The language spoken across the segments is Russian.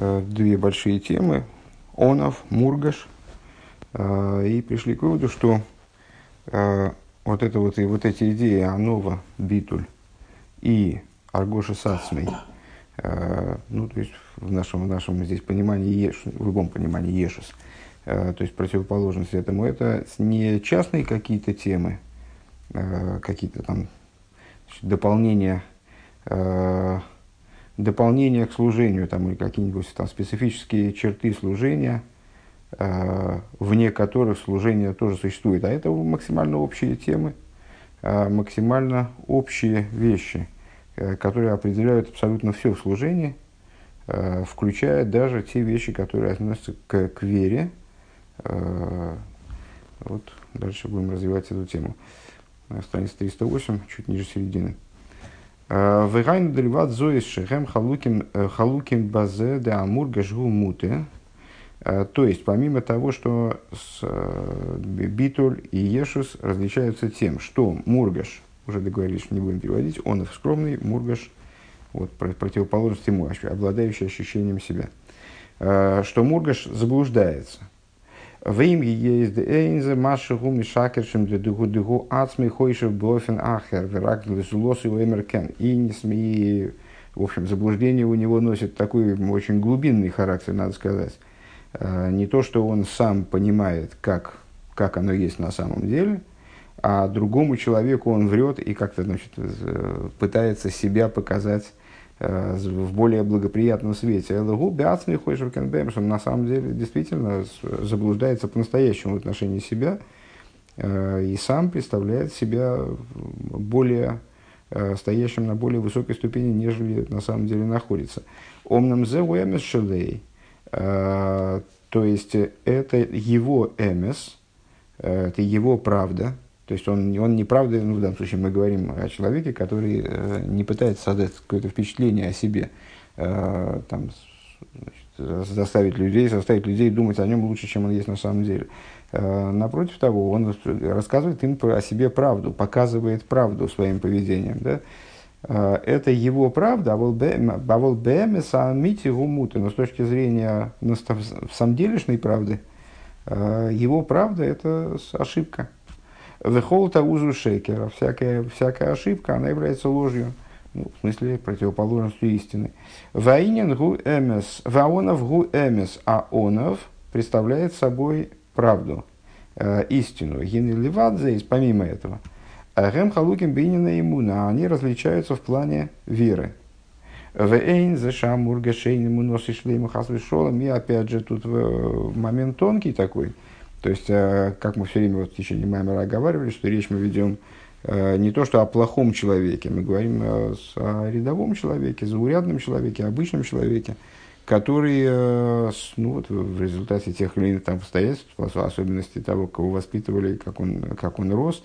две большие темы – Онов, Мургаш, и пришли к выводу, что вот, это вот, и вот эти идеи Анова, Битуль и Аргоша Сацмей, ну, то есть в нашем, в нашем здесь понимании, еш, в любом понимании Ешес, то есть противоположность этому, это не частные какие-то темы, какие-то там дополнения дополнение к служению там, или какие-нибудь там специфические черты служения, э, вне которых служение тоже существует. А это максимально общие темы, э, максимально общие вещи, э, которые определяют абсолютно все в служении, э, включая даже те вещи, которые относятся к, к вере. Э, вот дальше будем развивать эту тему. Страница 308, чуть ниже середины. Вегайн деливат зоис шехем халуким э, халуким базе де амур гашгу муте. Э, то есть, помимо того, что с, э, Битуль и Ешус различаются тем, что Мургаш, уже договорились, что не будем переводить, он скромный, Мургаш, вот, противоположность ему, обладающий ощущением себя. Что Мургаш заблуждается. Вим есть эйнзе маши гуми шакершим для дугу дугу ацми хойшев блофен ахер верак лесулос и эмеркен. И не смеи, в общем, заблуждение у него носит такой очень глубинный характер, надо сказать. Не то, что он сам понимает, как, как оно есть на самом деле, а другому человеку он врет и как-то значит, пытается себя показать в более благоприятном свете. Элгу бяцми он на самом деле действительно заблуждается по-настоящему в отношении себя э, и сам представляет себя более э, стоящим на более высокой ступени, нежели на самом деле находится. Омнам зе уэмес шелей, то есть это его эмес, это его правда, то есть он, он неправда, ну, в данном случае мы говорим о человеке, который э, не пытается создать какое-то впечатление о себе, э, там, значит, заставить людей, заставить людей думать о нем лучше, чем он есть на самом деле. Э, напротив того, он рассказывает им о себе правду, показывает правду своим поведением. Да? Э, это его правда, а вот бэме самити гумуты, но с точки зрения самделишной правды, э, его правда – это ошибка. Вехолта узу шекера. Всякая, всякая ошибка, она является ложью. Ну, в смысле, противоположностью истины. Ваинен гу эмес. Ваонов гу эмес. А онов представляет собой правду, э, истину. Генеливадзе, помимо этого. Гэм халуким бейнина имуна. Они различаются в плане веры. Вейн за шамур гашейн имунос и шлейм И опять же тут момент тонкий такой – то есть, э, как мы все время вот в течение Маймера оговаривали, что речь мы ведем э, не то, что о плохом человеке, мы говорим о, о рядовом человеке, заурядном человеке, обычном человеке, который э, ну, вот, в результате тех или иных там, обстоятельств, особенности того, кого воспитывали, как он, как он рос,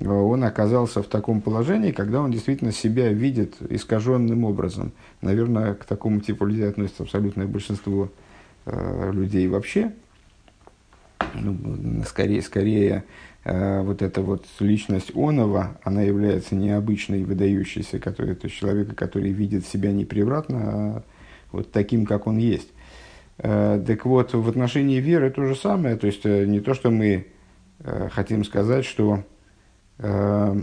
он оказался в таком положении, когда он действительно себя видит искаженным образом. Наверное, к такому типу людей относится абсолютное большинство людей вообще, ну, скорее, скорее э, вот эта вот личность Онова, она является необычной, выдающейся, который, то есть человека, который видит себя не превратно, а вот таким, как он есть. Э, так вот, в отношении веры то же самое, то есть э, не то, что мы э, хотим сказать, что, э,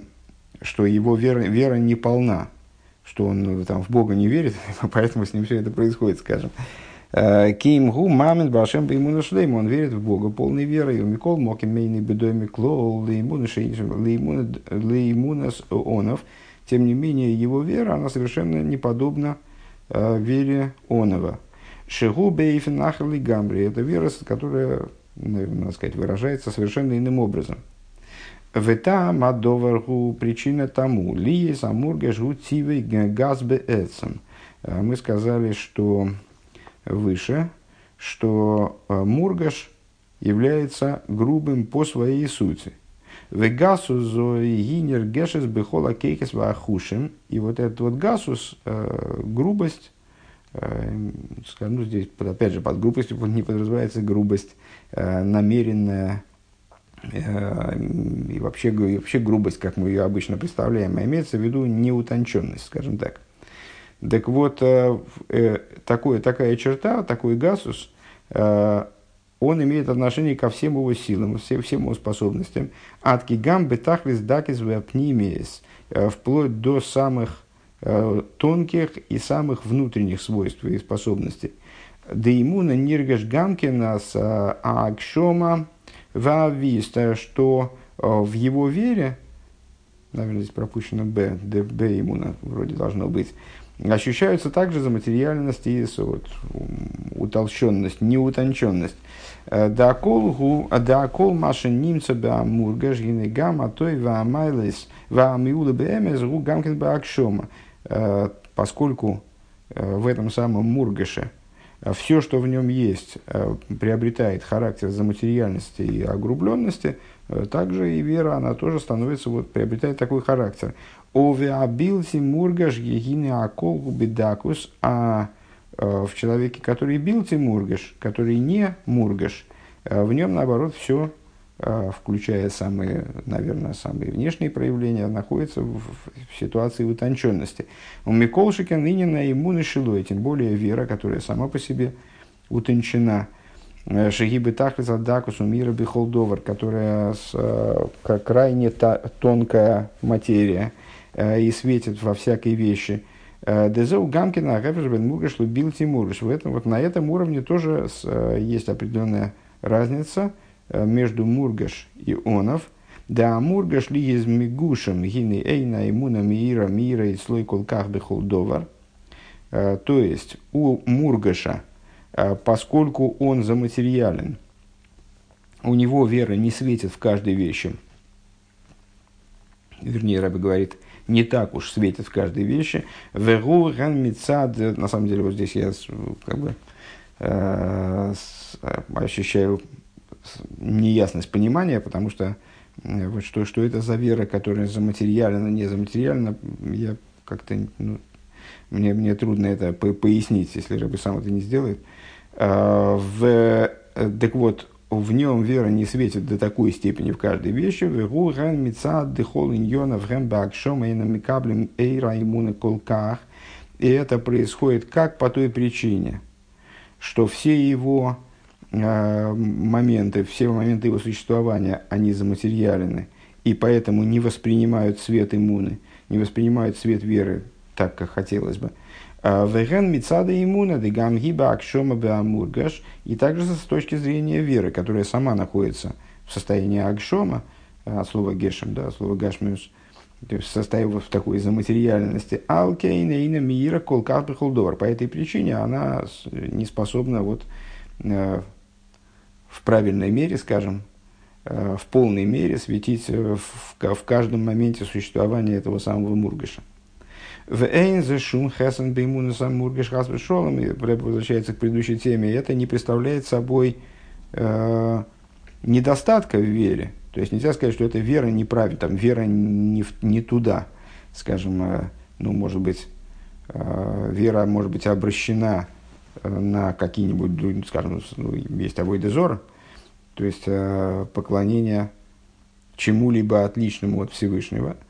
что его вера, вера не полна, что он там, в Бога не верит, поэтому с ним все это происходит, скажем. Кимгу мамин башем беймуна шлейм. Он верит в Бога полной верой. У Микол моким мейный бедой миклол леймуна леймунас онов. Тем не менее, его вера, она совершенно не подобна э, вере онова. Шигу бейфен нахали гамбри. Это вера, которая, надо сказать, выражается совершенно иным образом. Вета мадоваргу причина тому. Ли самурга жгу тивей газбе эцем. Э, мы сказали, что выше, что э, Мургаш является грубым по своей сути. Вегасус гинер гешес бехола кейкес вахушим. И вот этот вот гасус, э, грубость, ну, здесь, опять же, под грубостью не подразумевается грубость намеренная, и вообще, и вообще грубость, как мы ее обычно представляем, а имеется в виду неутонченность, скажем так. Так вот, такое, такая черта, такой гасус, он имеет отношение ко всем его силам, всем, всем его способностям. От гигам бетахлис дакис вепнимиес, вплоть до самых тонких и самых внутренних свойств и способностей. Да ему на ниргаш гамкина с акшома вависта, что в его вере, наверное, здесь пропущено Б, Б иммуна вроде должно быть, ощущаются также за материальность и вот, утолщенность, неутонченность. Да кол да кол маша немца ба мургаш гинегам, а то и ва амайлес, ва амиула бэмэс гу гамкин ба акшома. Поскольку в этом самом мургаше все, что в нем есть, приобретает характер заматериальности и огрубленности, также и вера, она тоже становится, вот, приобретает такой характер. Овеабилси мургаш егины акол бедакус, а э, в человеке, который билти мургаш, который не мургаш, э, в нем, наоборот, все, э, включая самые, наверное, самые внешние проявления, находится в, в ситуации утонченности. У Миколшика ныне на иммуны шилой, тем более вера, которая сама по себе утончена. Шагибы Тахлиса Дакусу Мира Бихолдовар, которая с, крайне та, тонкая материя – и светит во всякой вещи. Э, Дезеу Гамкина Гафешбен Мургаш Лубил Тимургаш. В этом, вот на этом уровне тоже э, есть определенная разница между Мургаш и Онов. Да Мургаш ли из Мигушем гины эйна имуна мира мира и слой колках бехолдовар. То есть у Мургаша, поскольку он заматериален, у него вера не светит в каждой вещи. Вернее, Раби говорит – не так уж светит в каждой вещи. Вегу мицад, на самом деле, вот здесь я как бы э, ощущаю неясность понимания, потому что э, вот что, что это за вера, которая заматериальна, не заматериальна, я как-то, ну, мне, мне трудно это пояснить, если Рыба сам это не сделает. Э, в, э, так вот, в нем вера не светит до такой степени в каждой вещи. Вегуран мицад дехол иньона врэм бакшом эйна микаблем эйра имуна колках. И это происходит как по той причине, что все его э, моменты, все моменты его существования, они заматериалены, и поэтому не воспринимают свет иммуны, не воспринимают свет веры так, как хотелось бы. А, Веген мицада иммуна дегам гиба акшома беамургаш. И также с точки зрения веры, которая сама находится в состоянии акшома, от слова гешем, да, от слова гашмиус, то есть состояв в такой заматериальности, алкейна ина мира колкат. По этой причине она не способна вот э, в правильной мере, скажем, э, в полной мере светить в, в каждом моменте существования этого самого Мургаша. В Эйнзе шум хесен беймуна сам мургеш хас и возвращается к предыдущей теме, это не представляет собой э, недостатка в вере. То есть нельзя сказать, что эта вера неправильная, там вера не, не туда, скажем, э, ну, может быть, э, вера может быть обращена э, на какие-нибудь, скажем, ну, есть обой дезор, то есть э, поклонение чему-либо отличному от Всевышнего –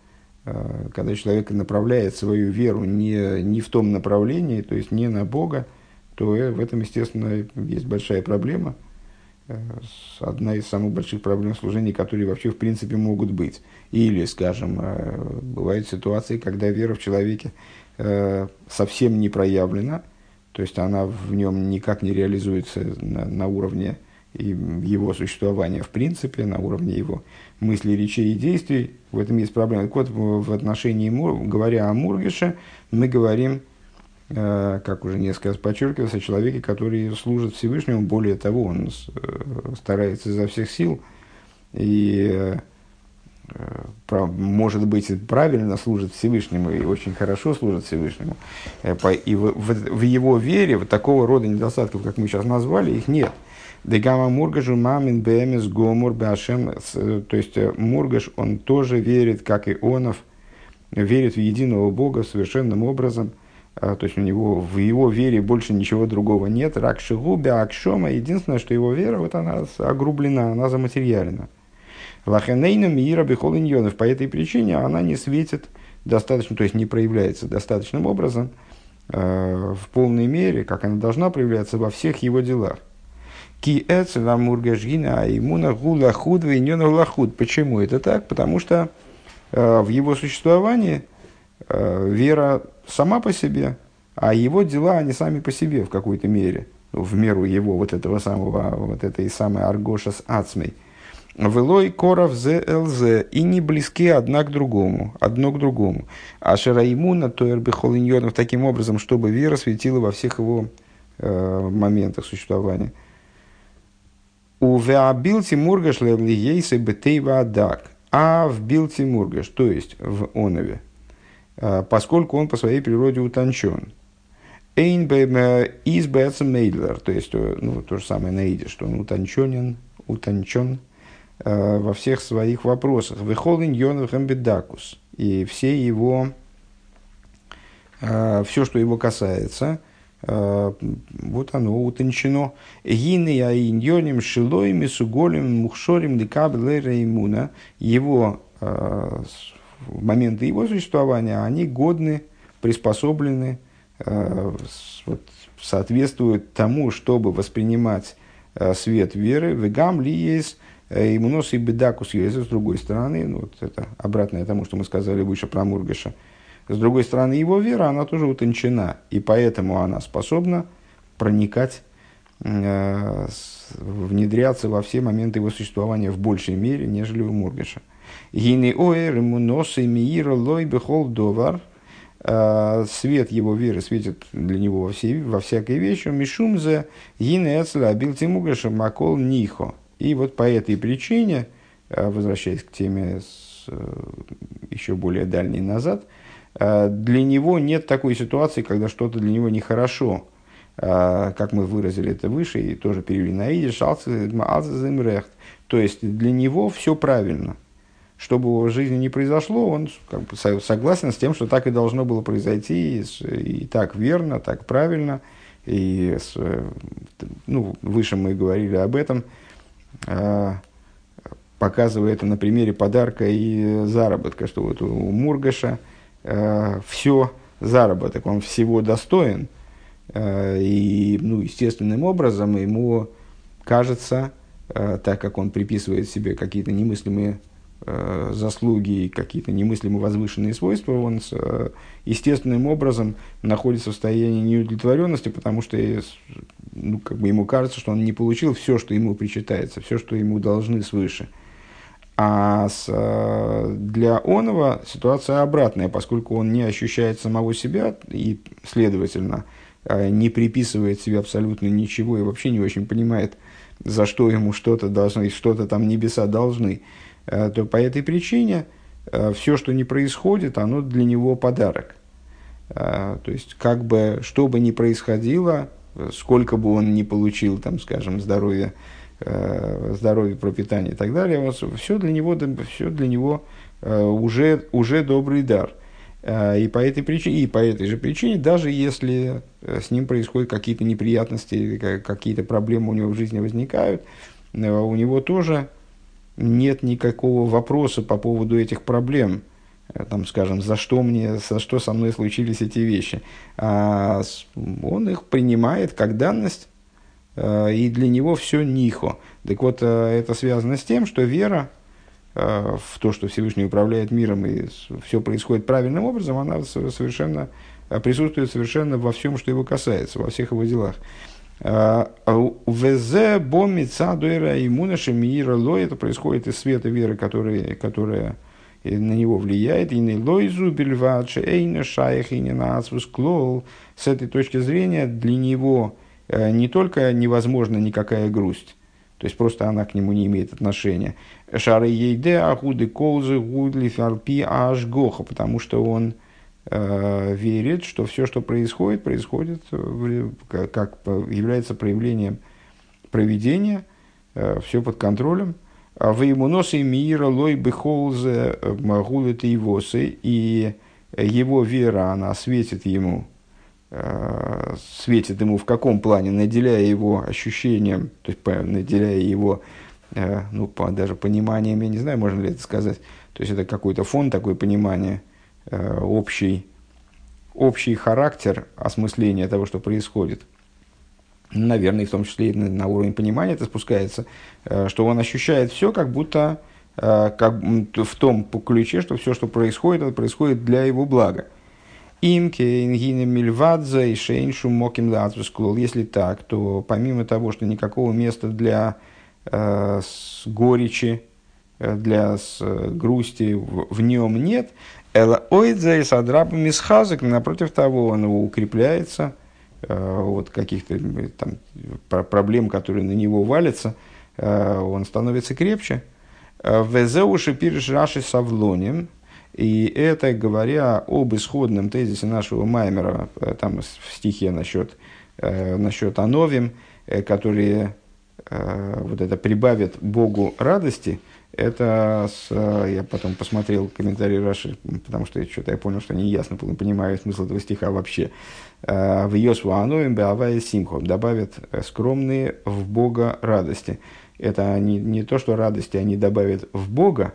когда человек направляет свою веру не, не в том направлении, то есть не на Бога, то э, в этом, естественно, есть большая проблема. Э, одна из самых больших проблем служения, которые вообще в принципе могут быть. Или, скажем, бывают ситуации, когда вера в человеке совсем не проявлена, то есть она в нем никак не реализуется на, на уровне его существования в принципе, на уровне его мыслей, речей и действий, в этом есть проблема. Так вот, в отношении, говоря о Мургише, мы говорим, э, как уже несколько раз подчеркивалось, о человеке, который служит Всевышнему. Более того, он э, старается изо всех сил и э, может быть, правильно служит Всевышнему и очень хорошо служит Всевышнему. И в, в его вере вот такого рода недостатков, как мы сейчас назвали, их нет – Дегама Мургажу мамин бэмис гомур башем. То есть э, Мургаш, он тоже верит, как и Онов, верит в единого Бога совершенным образом. А, то есть у него в его вере больше ничего другого нет. Рак шигубя акшома. Единственное, что его вера, вот она огрублена, она заматериалена. Лахенейна мира бихол По этой причине она не светит достаточно, то есть не проявляется достаточным образом в полной мере, как она должна проявляться во всех его делах. Ки эцела мургажгина имуна гула худ лахуд. Почему это так? Потому что в его существовании вера сама по себе, а его дела, они сами по себе в какой-то мере, в меру его вот этого самого, вот этой самой аргоша с ацмой. Велой коров ЗЛЗ и не близки одна к другому, одно к другому. А Шараимуна Тойрбихолиньонов таким образом, чтобы вера светила во всех его э, моментах существования. У Веабилти Мургаш Левлиейса Бетейва Адак. А в Билти Мургаш, то есть в Онове, э, поскольку он по своей природе утончен. Эйн из Мейдлер, то есть э, ну, то же самое на иде, что он утонченен, утончен э, во всех своих вопросах. Вехолин Йонахам Бедакус. И все его, э, все, что его касается, э, вот оно утончено. Гины аиньоним шилоим суголим мухшорим ликаблера имуна. Его э, моменты его существования, они годны, приспособлены Э, вот, соответствует тому, чтобы воспринимать э, свет веры, вегам ли есть э, имунос и бедакус есть, с другой стороны, ну, вот это обратное тому, что мы сказали выше про Мургаша, с другой стороны, его вера, она тоже утончена, и поэтому она способна проникать, внедряться во все моменты его существования в большей мере, нежели у Мургаша. Гины оэр, довар – Э, свет его веры светит для него во, всей, во всякой вещи, мишумзе гинецла билтимугаша макол нихо. И вот по этой причине, э, возвращаясь к теме с, э, еще более дальней назад, для него нет такой ситуации, когда что-то для него нехорошо, как мы выразили это выше и тоже перевели на идиш, то есть для него все правильно – что бы в жизни не произошло, он как бы согласен с тем, что так и должно было произойти, и, так верно, так правильно. И с, ну, выше мы говорили об этом, э, показывая это на примере подарка и заработка, что вот у Мургаша э, все заработок, он всего достоин, э, и ну, естественным образом ему кажется, э, так как он приписывает себе какие-то немыслимые э, заслуги и какие-то немыслимо возвышенные свойства, он э, естественным образом находится в состоянии неудовлетворенности, потому что ну, как бы ему кажется, что он не получил все, что ему причитается, все, что ему должны свыше. А с, э, для Онова ситуация обратная, поскольку он не ощущает самого себя и, следовательно, э, не приписывает себе абсолютно ничего и вообще не очень понимает, за что ему что-то должны, что-то там небеса должны, Э, то по этой причине все, что не происходит, оно для него подарок. То есть, как бы, что бы ни происходило, сколько бы он ни получил, там, скажем, здоровья, здоровье, пропитание и так далее, все для него, все для него уже, уже добрый дар. И по, этой причине, и по этой же причине, даже если с ним происходят какие-то неприятности, какие-то проблемы у него в жизни возникают, у него тоже нет никакого вопроса по поводу этих проблем, э, там, скажем, за что мне, за что со мной случились эти вещи. А он их принимает как данность, э, и для него все нихо. Так вот, э, это связано с тем, что вера в то, что Всевышний управляет миром и все происходит правильным образом, она совершенно присутствует совершенно во всем, что его касается, во всех его делах. А, а Везе боми цадуэра имуна шемиира лой, это происходит из света веры, которая, которая на него влияет. И не лойзу бельвадше эйна шаях и не нацвус клол. С этой точки зрения для него э, не только невозможна никакая грусть, то есть просто она к нему не имеет отношения. Шары ейде ахуды колзы гудли фарпи аж гоха, потому что он э, верит, что все, что происходит, происходит в, как, является проявлением проведения, э, все под контролем. А в ему носы мира лой бехолзе э, магулет и и его вера, она светит ему, э, светит ему в каком плане, наделяя его ощущением, то есть наделяя его, э, ну, по, даже пониманием, я не знаю, можно ли это сказать, то есть это какой-то фон такой понимания, Э, общий, общий характер осмысления того, что происходит. Наверное, в том числе и на уровень понимания это спускается, что он ощущает все, как будто как, в том ключе, что все, что происходит, это происходит для его блага. Имке, ингине мильвадза и шейншу моким. Если так, то помимо того, что никакого места для э, с горечи, э, для с, грусти в, в нем нет, эла ойдза и садрапа мисхазок, напротив того, он укрепляется э, от каких-то э, там проблем, которые на него валятся, э, он становится крепче. Э, Везеуши пирш раши савлоним, и это говоря об исходном тезисе нашего Маймера, э, там в стихе насчет, э, насчет Ановим, э, которые вот это прибавят Богу радости, это с, я потом посмотрел комментарии Раши, потому что что-то я понял, что не ясно понимаю смысл этого стиха вообще. В Йосву Ановим Беавая Симхо добавят скромные в Бога радости. Это не, не то, что радости они добавят в Бога,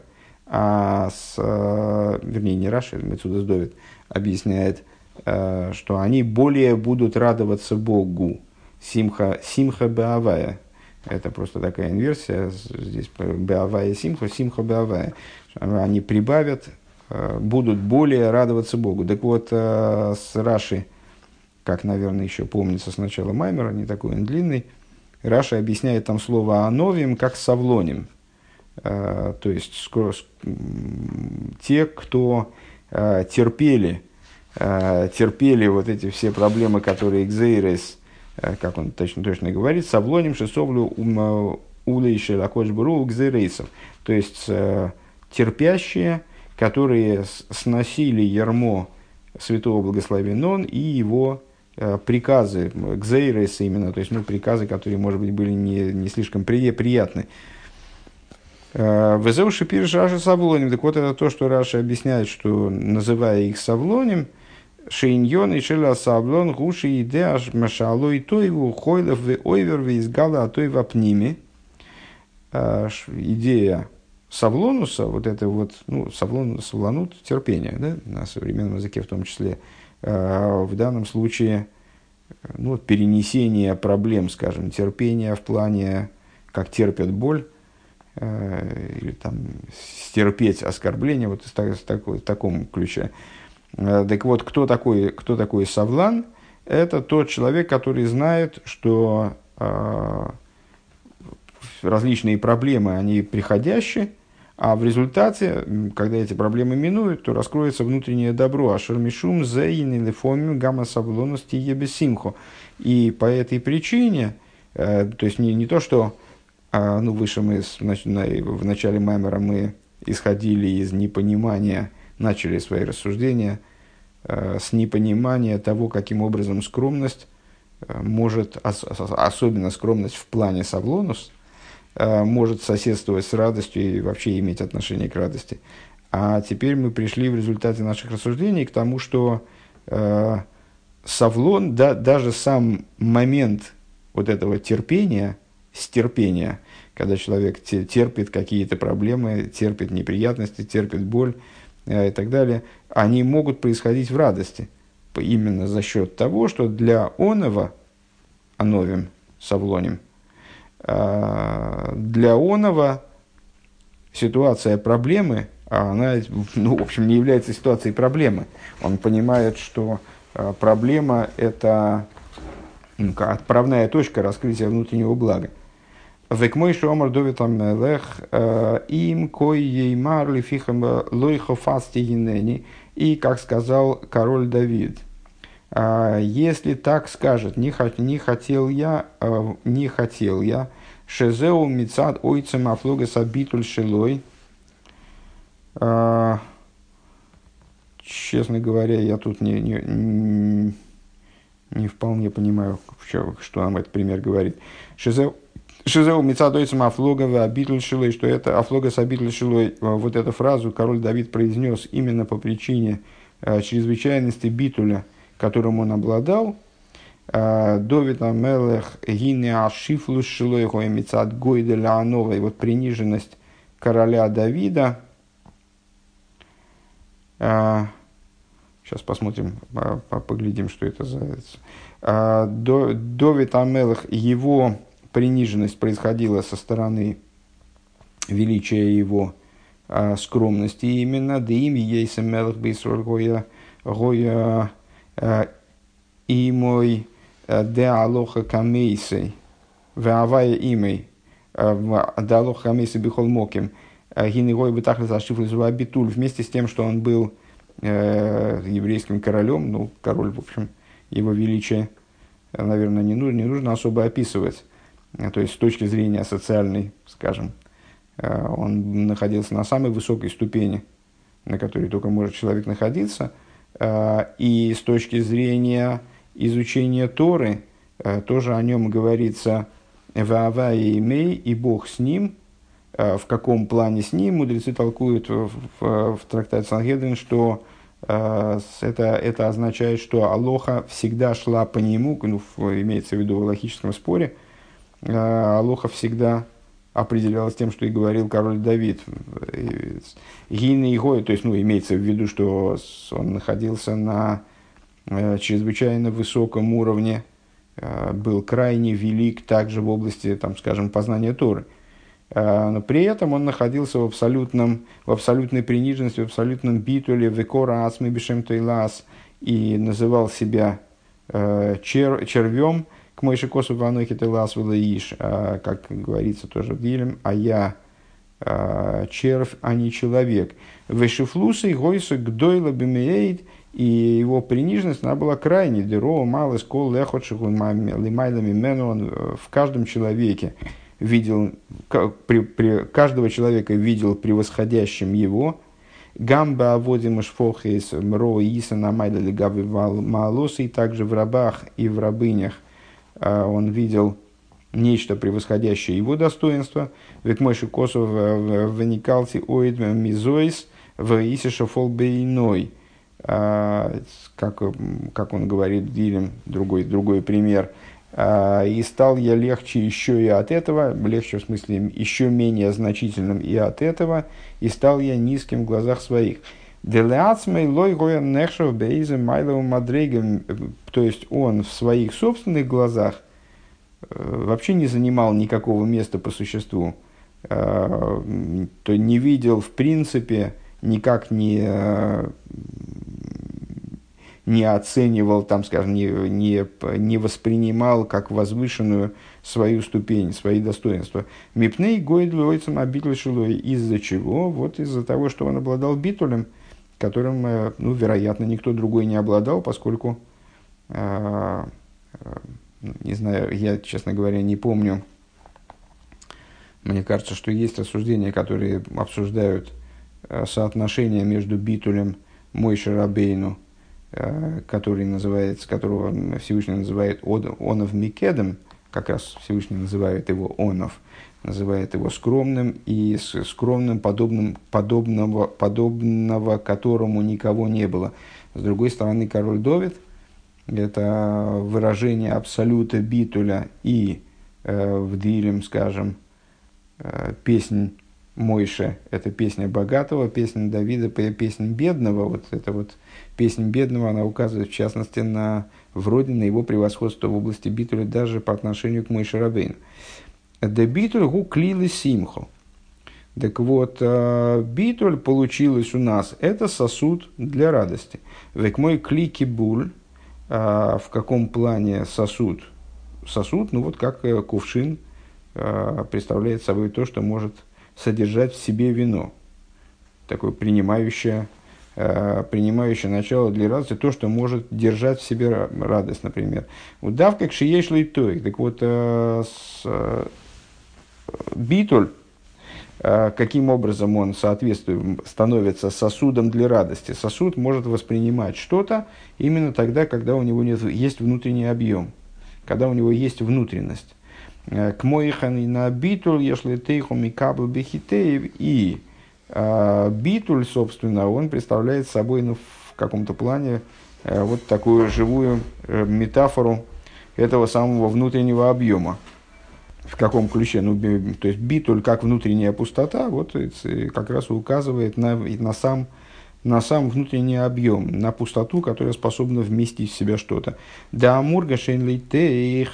а с, э, вернее, не Раши, Мецудас Довид объясняет, э, что они более будут радоваться Богу. Симха, симха беавая. Это просто такая инверсия. Здесь беавая симха, симха беавая. Они прибавят, э, будут более радоваться Богу. Так вот, с Раши, как, наверное, еще помнится с начала Маймера, не такой он длинный, Раша объясняет там слово «ановим» как «савлоним». Э, то есть скоро, те, кто э, терпели, э, терпели вот эти все проблемы, которые Экзейрес, как он точно, точно говорит, Савлоним Шесовлю Улейши Лакоджбуру Экзейрейсов. То есть терпящие, которые сносили ярмо святого благословен он и его приказы, гзейрес именно, то есть ну, приказы, которые, может быть, были не, не слишком приятны. Э, Везеу шипир Раши Савлоним. Так вот, это то, что Раша объясняет, что называя их Савлоним, Шейньон и Шеля Савлон, Гуши и Деаш Машало и Тойву, Хойлов в Ойвер в Изгала, а Тойва Пними. Э, идея Савлонуса, вот это вот, ну, Савлон, Савланут, терпение, да, на современном языке в том числе, э, в данном случае, ну, перенесение проблем, скажем, терпения в плане, как терпят боль, или там стерпеть оскорбление вот в, такой, в таком ключе. Э, так вот, кто такой, кто такой Савлан? Это тот человек, который знает, что э, различные проблемы, они приходящие, а в результате, когда эти проблемы минуют, то раскроется внутреннее добро. А шармишум зейн или фомим гамма савлонности ебесимхо. И по этой причине, э, то есть не, не то, что ну, выше мы, в начале Маймера мы исходили из непонимания, начали свои рассуждения э, с непонимания того, каким образом скромность э, может, особенно скромность в плане Савлонус, э, может соседствовать с радостью и вообще иметь отношение к радости. А теперь мы пришли в результате наших рассуждений к тому, что Савлон, да, даже сам момент вот этого терпения, стерпения, когда человек терпит какие-то проблемы, терпит неприятности, терпит боль э, и так далее, они могут происходить в радости. Именно за счет того, что для онова, ановим, савлоним, э, для онова ситуация проблемы, а она, ну, в общем, не является ситуацией проблемы. Он понимает, что э, проблема – это отправная точка раскрытия внутреннего блага. Век мой шомар довит амелех им кой еймар лифихам лойхо фасти гинени. И, как сказал король Давид, «А, если так скажет, не, не хотел я, э, не хотел я, шезеу мицад ойцем афлога сабитуль шелой, а, честно говоря, я тут не, не, не вполне понимаю, что, нам этот пример говорит. Шезеу Шизеу Мицадойцем Афлога Абитль Шилой, что это Афлога с Абитль Шилой, э, вот эту фразу король Давид произнес именно по причине э, чрезвычайности Битуля, которым он обладал. Э, Довид Амелех Гине Ашифлу Шилой Хоя Мицад Гойделя Анова, и вот приниженность короля Давида Сейчас посмотрим, поглядим, что это за... А, Довид Амелах, его приниженность происходила со стороны величия его а, скромности именно, да ими ейса Мелах Бейсроль Гоя, а, и мой де алоха камейсей, веавая имей, де алоха камейсей бихол моким, гинегой бы так битуль, вместе с тем, что он был э, еврейским королем, ну, король, в общем, его величие, наверное, не нужно, не нужно особо описывать. То есть, с точки зрения социальной, скажем, э, он находился на самой высокой ступени, на которой только может человек находиться. Э, и с точки зрения изучения Торы, э, тоже о нем говорится «Ваава и имей, и Бог с ним», в каком плане с ним, мудрецы толкуют в, в, в трактате Сангедрин, что это, это означает, что Алоха всегда шла по нему, ну, имеется в виду в логическом споре, Алоха всегда определялась тем, что и говорил король Давид. Гины и то есть, ну, имеется в виду, что он находился на э, чрезвычайно высоком уровне, э, был крайне велик также в области, там, скажем, познания Торы. Э, но при этом он находился в, абсолютном, в абсолютной приниженности, в абсолютном битуле, в экора асмы бишем тойлас, и называл себя э, чер, червем, к Мойши Косу Ванохи Телас Иш, а, как говорится тоже в Дилем, а я э, червь, а не человек. Вешифлусы Гойса Гдойла Бемеейд, и его приниженность, она была крайней. Деро, малый, скол, лехот, лимайлами мену, он в каждом человеке видел, при, при, каждого человека видел превосходящим его. Гамба аводим шфохис мро иса намайда легави малосы, и также в рабах и в рабынях а он видел нечто превосходящее его достоинство. Век мойши косов ваникалти оид мизоис в исиша фолбейной. А, как, как он говорит Дилем, другой, другой пример – а, и стал я легче еще и от этого, легче в смысле еще менее значительным и от этого, и стал я низким в глазах своих. Делеацмей лой гоя нехшев майловым мадрейгом, то есть он в своих собственных глазах э, вообще не занимал никакого места по существу, э, то не видел в принципе никак не э, не оценивал, там, скажем, не, не, не воспринимал как возвышенную свою ступень, свои достоинства. Мипней гоид лойцем шилой. Из-за чего? Вот из-за того, что он обладал битулем, которым, э, ну, вероятно, никто другой не обладал, поскольку, э, э, не знаю, я, честно говоря, не помню. Мне кажется, что есть рассуждения, которые обсуждают соотношение между битулем Мойши Рабейну – который называется, которого Всевышний называет Онов Микедом, как раз Всевышний называет его Онов, называет его скромным и скромным, подобным, подобного, подобного которому никого не было. С другой стороны, король Довид – это выражение абсолюта битуля и э, в Дилем, скажем, э, песнь Мойше – это песня богатого, песня Давида – песня бедного. Вот это вот песня бедного, она указывает в частности на вроде на его превосходство в области битуля даже по отношению к Мойше Рабейну. Да битуль гу клилы симхо. Так вот, э, битуль получилось у нас, это сосуд для радости. Век мой клики буль, э, в каком плане сосуд? Сосуд, ну вот как э, кувшин, представляет собой то, что может содержать в себе вино. Такое принимающее, э, принимающее начало для радости, то, что может держать в себе радость, например. Удавка к шиешлой той. Так вот, э, с, э, битуль, каким образом он соответствует, становится сосудом для радости. Сосуд может воспринимать что-то именно тогда, когда у него нет, есть внутренний объем, когда у него есть внутренность. Э, к моихани на битуль, если тейху микабл бехитеев. И э, битуль, собственно, он представляет собой ну, в каком-то плане э, вот такую живую э, метафору этого самого внутреннего объема. В каком ключе? Ну, то есть битуль как внутренняя пустота, вот как раз указывает на, на сам на сам внутренний объем, на пустоту, которая способна вместить в себя что-то. Да мурга их,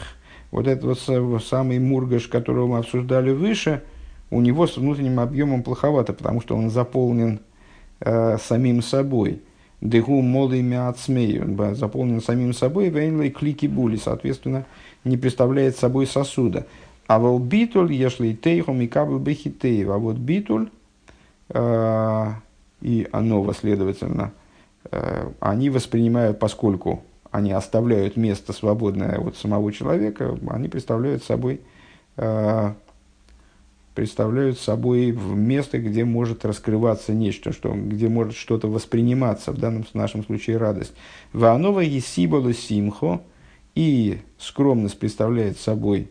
вот этот вот самый мургаш, которого мы обсуждали выше, у него с внутренним объемом плоховато, потому что он заполнен э, самим собой. Дегу молый мяцмей, он заполнен самим собой, вейнлей клики були, соответственно, не представляет собой сосуда. А вот битуль, если тейхом и кабл бехитеев, а вот битуль, э, и оно, следовательно, э, они воспринимают, поскольку они оставляют место свободное от самого человека, они представляют собой э, представляют собой место, где может раскрываться нечто, что, где может что-то восприниматься, в данном в нашем случае радость. Ванова есибалу симхо, и скромность представляет собой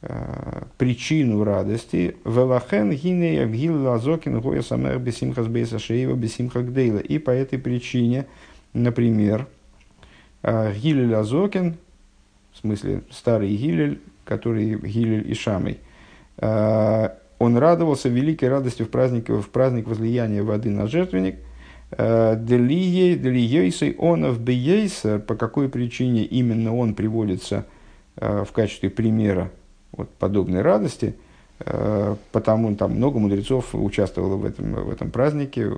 э, причину радости. Велахен гине гил лазокин гоя самер бесимхас бейса шеева бесимха гдейла. И по этой причине, например, Гилель Азокин, в смысле старый Гилель, который Гилель и Шамой – Э, он радовался великой радостью в праздник, в праздник возлияния воды на жертвенник. Э, Делиейсой онов бейейса, по какой причине именно он приводится в качестве примера вот, подобной радости, потому там много мудрецов участвовало в этом, в этом празднике,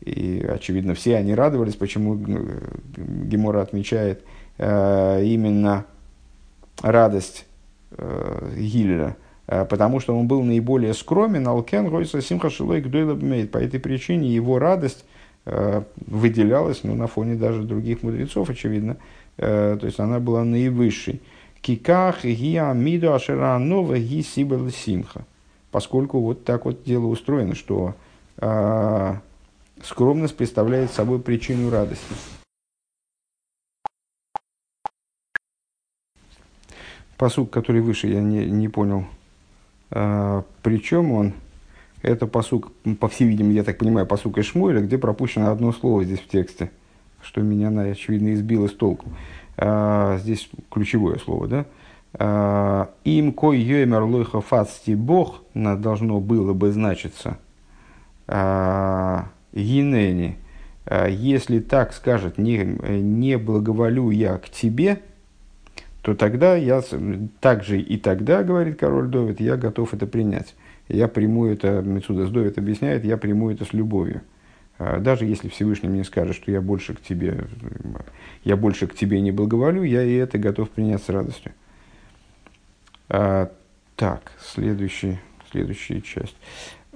и, очевидно, все они радовались, почему Гемора отмечает именно радость Гилля – Э, потому что он был наиболее скромен, алкен гойса симха шилой гдойлабмейт. По этой причине его радость э, выделялась ну, на фоне даже других мудрецов, очевидно. Э, то есть она была наивысшей. Киках гиа миду ашера нова ги симха. Поскольку вот так вот дело устроено, что скромность представляет собой причину радости. Посуд, который выше, я не, не понял, а, Причем он, это посук, по всей видимости, я так понимаю, посук из Шмуэля, где пропущено одно слово здесь в тексте, что меня, очевидно, избило с толку. А, здесь ключевое слово, да? А, Им кой йоймер лойха фацти бог, должно было бы значиться Гинени, если так скажет, не, не благоволю я к тебе, то тогда я, также и тогда, говорит король Довид, я готов это принять. Я приму это, Мецудас Довид объясняет, я приму это с любовью. А, даже если Всевышний мне скажет, что я больше к тебе, я больше к тебе не благоволю, я и это готов принять с радостью. А, так, следующий, следующая часть.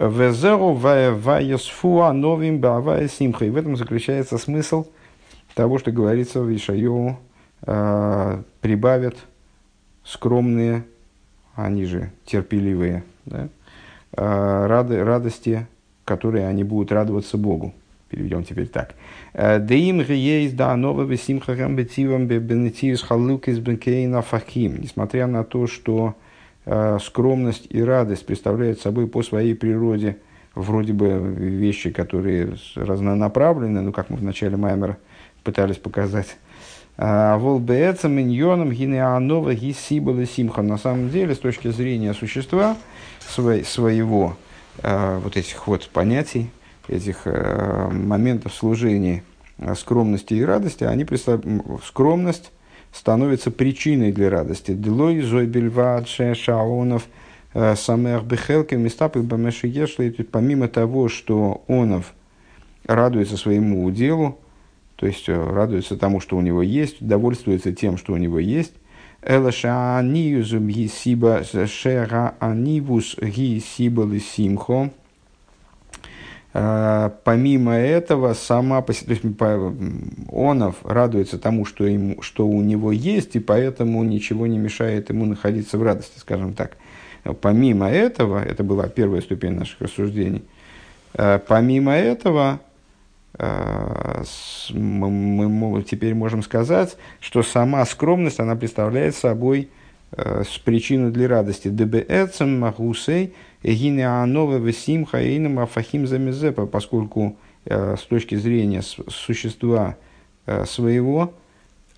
Везеру ваясфуа новим бавая симха. И в этом заключается смысл того, что говорится в Ишайову э, прибавят скромные, они же терпеливые, да, э, рады, радости, которые они будут радоваться Богу. Переведем теперь так. Э, Деим есть да нового симхахам бетивам бенетиус халукис бенкейна фахим. Несмотря на то, что скромность и радость представляют собой по своей природе вроде бы вещи, которые разнонаправлены, ну, как мы в начале Маймера пытались показать, а, Волбеэца миньоном гинеанова гисибала симха. На самом деле, с точки зрения существа своего, а, вот этих вот понятий, этих а, моментов служения скромности и радости, они представ... скромность становится причиной для радости. Делой, зойбельвадше, шаонов, самых бехелки, места бамешиешли. Помимо того, что онов радуется своему уделу, то есть э, радуется тому, что у него есть, довольствуется тем, что у него есть. Элашааниюзум гисиба шераанивус гисиба лисимхо. Э, помимо этого, сама, то есть Онов радуется тому, что, ему, что у него есть, и поэтому ничего не мешает ему находиться в радости, скажем так. Помимо этого, это была первая ступень наших рассуждений, э, помимо этого, Э, мы, теперь можем сказать, что сама скромность, она представляет собой причину для радости. Дебеэцем махусей гинеанове весим хаином афахим замезепа, поскольку э, с точки зрения существа э, своего,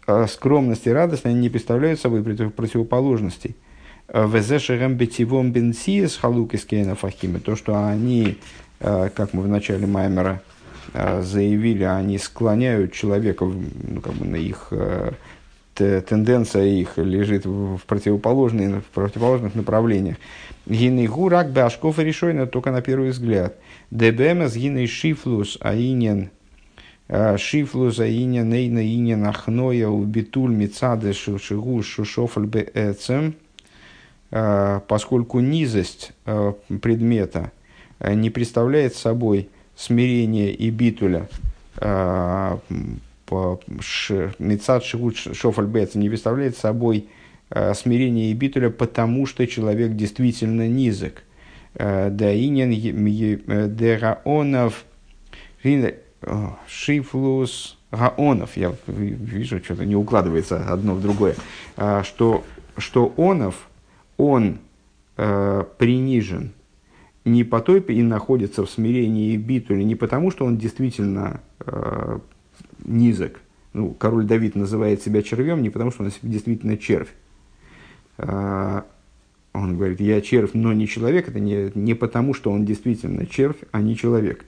э, скромность и радость, они не представляют собой противоположностей. Везешерем бетивом бенсиес халукис кейна фахима, то, что они, как мы в начале Маймера заявили, они склоняют человека ну, как бы на их тенденция их лежит в, противоположных, в противоположных направлениях. Гины гурак башков и решойно только на первый взгляд. Дебемес гины шифлус аинен шифлус аинен эйна инен ахноя убитуль мицады шигу шушофль бээцем поскольку низость предмета не представляет собой смирение и битуля Мецад Шигут Шофальбец не представляет собой э, смирение и потому что человек действительно низок. Э, да инин э, дераонов шифлус гаонов. Я вижу, что-то не укладывается одно в другое. Что, что онов, он принижен не по той и находится в смирении и не потому, что он действительно низок. Ну, король Давид называет себя червем не потому, что он действительно червь. А, он говорит, я червь, но не человек. Это не, не потому, что он действительно червь, а не человек.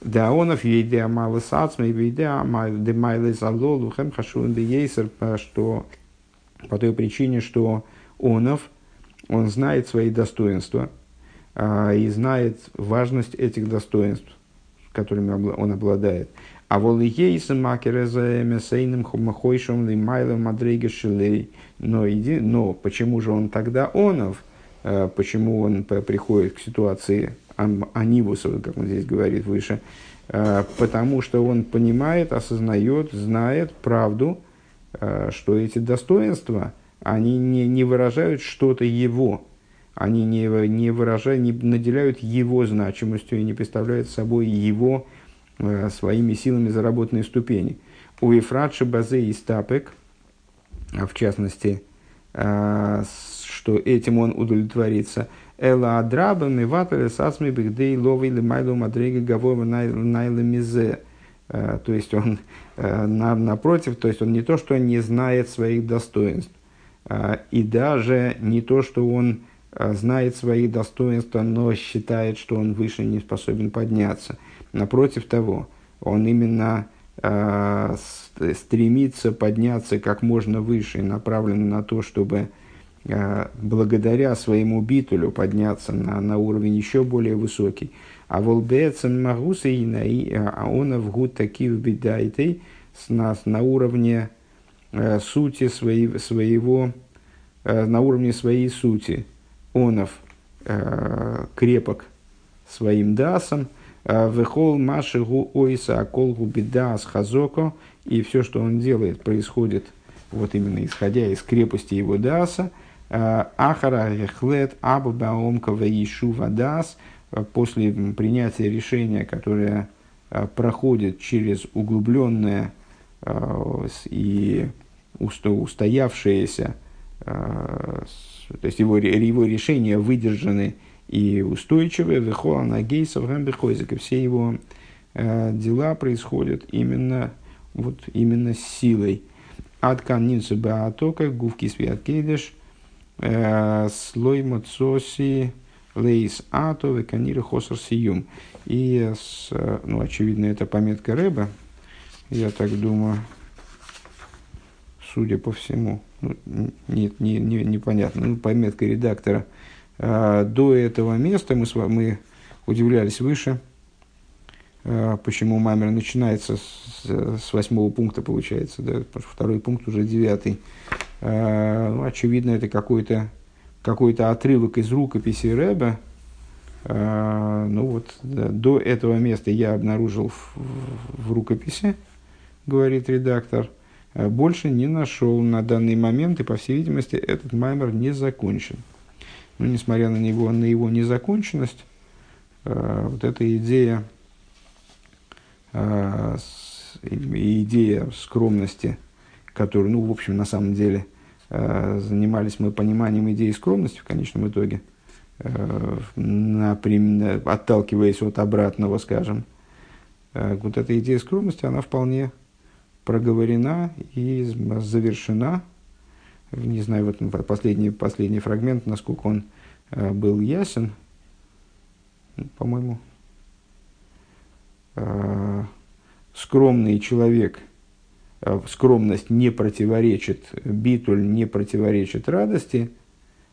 Да онов ейде амалы сацма и вейде амайлы залолу хэм хашун бейсер, что по той причине, что онов, он знает свои достоинства а, и знает важность этих достоинств, которыми он обладает. А волиейса макереза эмесейным хомахойшем лимайлом мадреге шилей. Но, иди, но почему же он тогда онов? Э, почему он приходит к ситуации анивуса, как он здесь говорит выше? Э, потому что он понимает, осознает, знает правду, э, что эти достоинства, они не, не выражают что-то его, они не, не выражают, не наделяют его значимостью и не представляют собой его Э, своими силами заработанные ступени. У Ефратши Базе и Стапек, а в частности, э, что этим он удовлетворится. Эла адраба миватале сасми бигдей ловый лимайлу мадрега гавова найла мизе. Э, то есть он напротив, то есть он не то, что не знает своих достоинств, и даже не то, что он знает свои достоинства, но считает, что он выше не способен подняться – Напротив того, он именно э, стремится подняться как можно выше направлен на то, чтобы э, благодаря своему битулю подняться на, на уровень еще более высокий. А волбецем магуса и на а он в гуд таких бедайтей с нас на уровне э, сути своей, своего, э, на уровне своей сути. Онов э, крепок своим дасом – Вехол маши гу ойса акол беда с хазоко. И все, что он делает, происходит вот именно исходя из крепости его даса. Ахара рехлет абу баомка ваишу вадас. После принятия решения, которое проходит через углубленное и устоявшееся, то есть его, его решения выдержаны и устойчивые, вехола на гейсов гамбихойзик, и все его э, дела происходят именно, вот, именно с силой. От канинца баатока, гувки свят кейдеш, э, слой мацоси, лейс ато, веканира хосар сиюм. И, с, ну, очевидно, это пометка Рэба, я так думаю, судя по всему. Ну, нет, не, не, непонятно. Ну, пометка редактора – до этого места мы, мы удивлялись выше, а, почему Мамер начинается с, с восьмого пункта, получается, да, второй пункт уже девятый. А, ну, очевидно, это какой-то какой отрывок из рукописи Рэба. Ну вот, да, до этого места я обнаружил в, в рукописи, говорит редактор, больше не нашел на данный момент, и, по всей видимости, этот маймер не закончен ну, несмотря на него, на его незаконченность, э, вот эта идея, э, идея скромности, которую, ну, в общем, на самом деле, э, занимались мы пониманием идеи скромности в конечном итоге, например, отталкиваясь от обратного, скажем, вот эта идея скромности, она вполне проговорена и завершена не знаю, вот последний, последний фрагмент, насколько он э, был ясен, по-моему, скромный человек, скромность не противоречит, битуль не противоречит радости,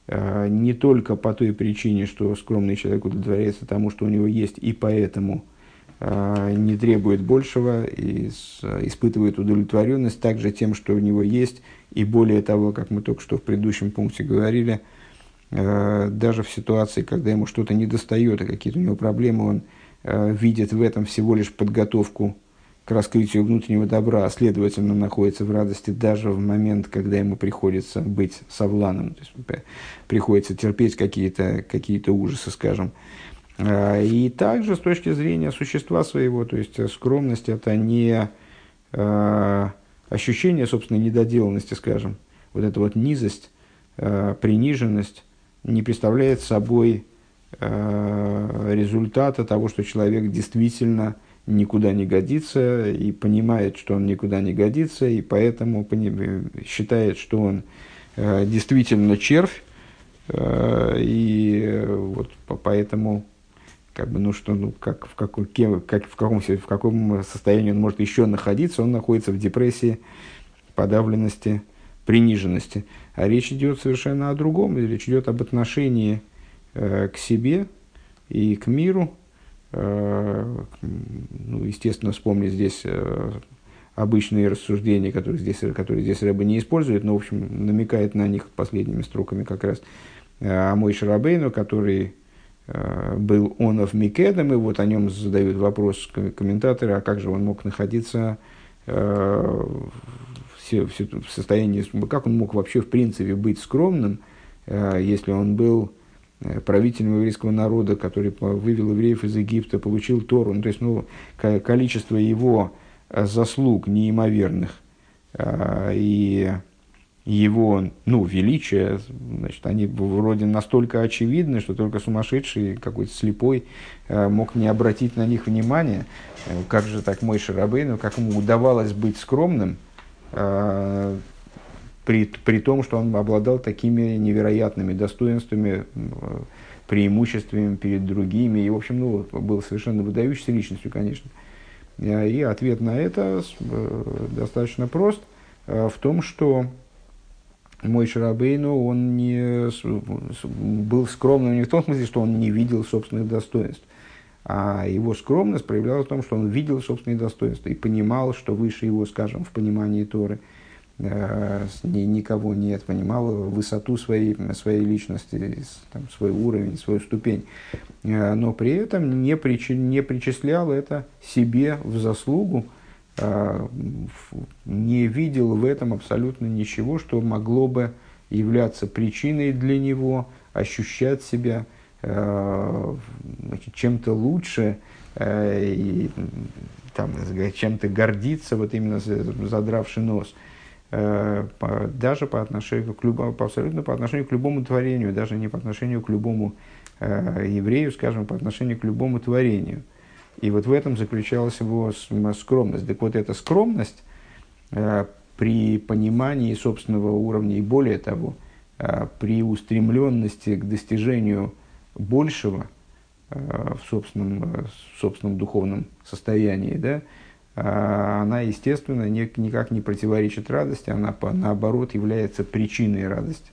не только по той причине, что скромный человек удовлетворяется тому, что у него есть, и поэтому – Э, не требует большего и испытывает удовлетворенность также тем, что у него есть. И более того, как мы только что в предыдущем пункте говорили, э, даже в ситуации, когда ему что-то не достает, а какие-то у него проблемы, он э, видит в этом всего лишь подготовку к раскрытию внутреннего добра, а следовательно находится в радости даже в момент, когда ему приходится быть совланом, то есть приходится терпеть какие-то какие ужасы, скажем. А, и также с точки зрения существа своего, то есть э, скромность это не э, ощущение собственной недоделанности, скажем, вот эта вот низость, э, приниженность не представляет собой результата того, что человек действительно никуда не годится и понимает, что он никуда не годится, и поэтому считает, что он действительно червь, и вот поэтому как бы, ну что, ну как в, каком, кем, как, в, каком, в каком состоянии он может еще находиться, он находится в депрессии, подавленности, приниженности. А речь идет совершенно о другом, речь идет об отношении э, к себе и к миру. Э, ну, естественно, вспомнить здесь э, обычные рассуждения, которые здесь, которые здесь Рэба не использует, но, в общем, намекает на них последними строками как раз. Э, о Мой Шарабейну, который Э, был Онов Микедом, и вот о нем задают вопрос комментаторы, а как же он мог находиться э, в состоянии, как он мог вообще в принципе быть скромным, э, если он был правителем еврейского народа, который вывел евреев из Египта, получил Тору, ну, то есть ну, количество его заслуг неимоверных, и его ну, величие, значит, они вроде настолько очевидны, что только сумасшедший, какой-то слепой э, мог не обратить на них внимания. Э, как же так мой Шарабейну, как ему удавалось быть скромным, э, при, при том, что он обладал такими невероятными достоинствами, преимуществами перед другими, и, в общем, ну, был совершенно выдающейся личностью, конечно. И ответ на это достаточно прост в том, что мой Шарабейну, он не был скромным не в том смысле, что он не видел собственных достоинств, а его скромность проявлялась в том, что он видел собственные достоинства и понимал, что выше его, скажем, в понимании Торы э, никого нет, понимал высоту своей, своей личности, там, свой уровень, свою ступень, э, но при этом не, причи, не причислял это себе в заслугу, не видел в этом абсолютно ничего, что могло бы являться причиной для него ощущать себя а, значит, чем-то лучше а, и там, чем-то гордиться, вот именно задравший нос. Даже по отношению к любому, абсолютно по отношению к любому творению, даже не по отношению к любому еврею, скажем, по отношению к любому творению – и вот в этом заключалась его скромность. Так вот, эта скромность э, при понимании собственного уровня и более того, э, при устремленности к достижению большего э, в собственном, в собственном духовном состоянии, да, она, естественно, никак не противоречит радости, она, наоборот, является причиной радости.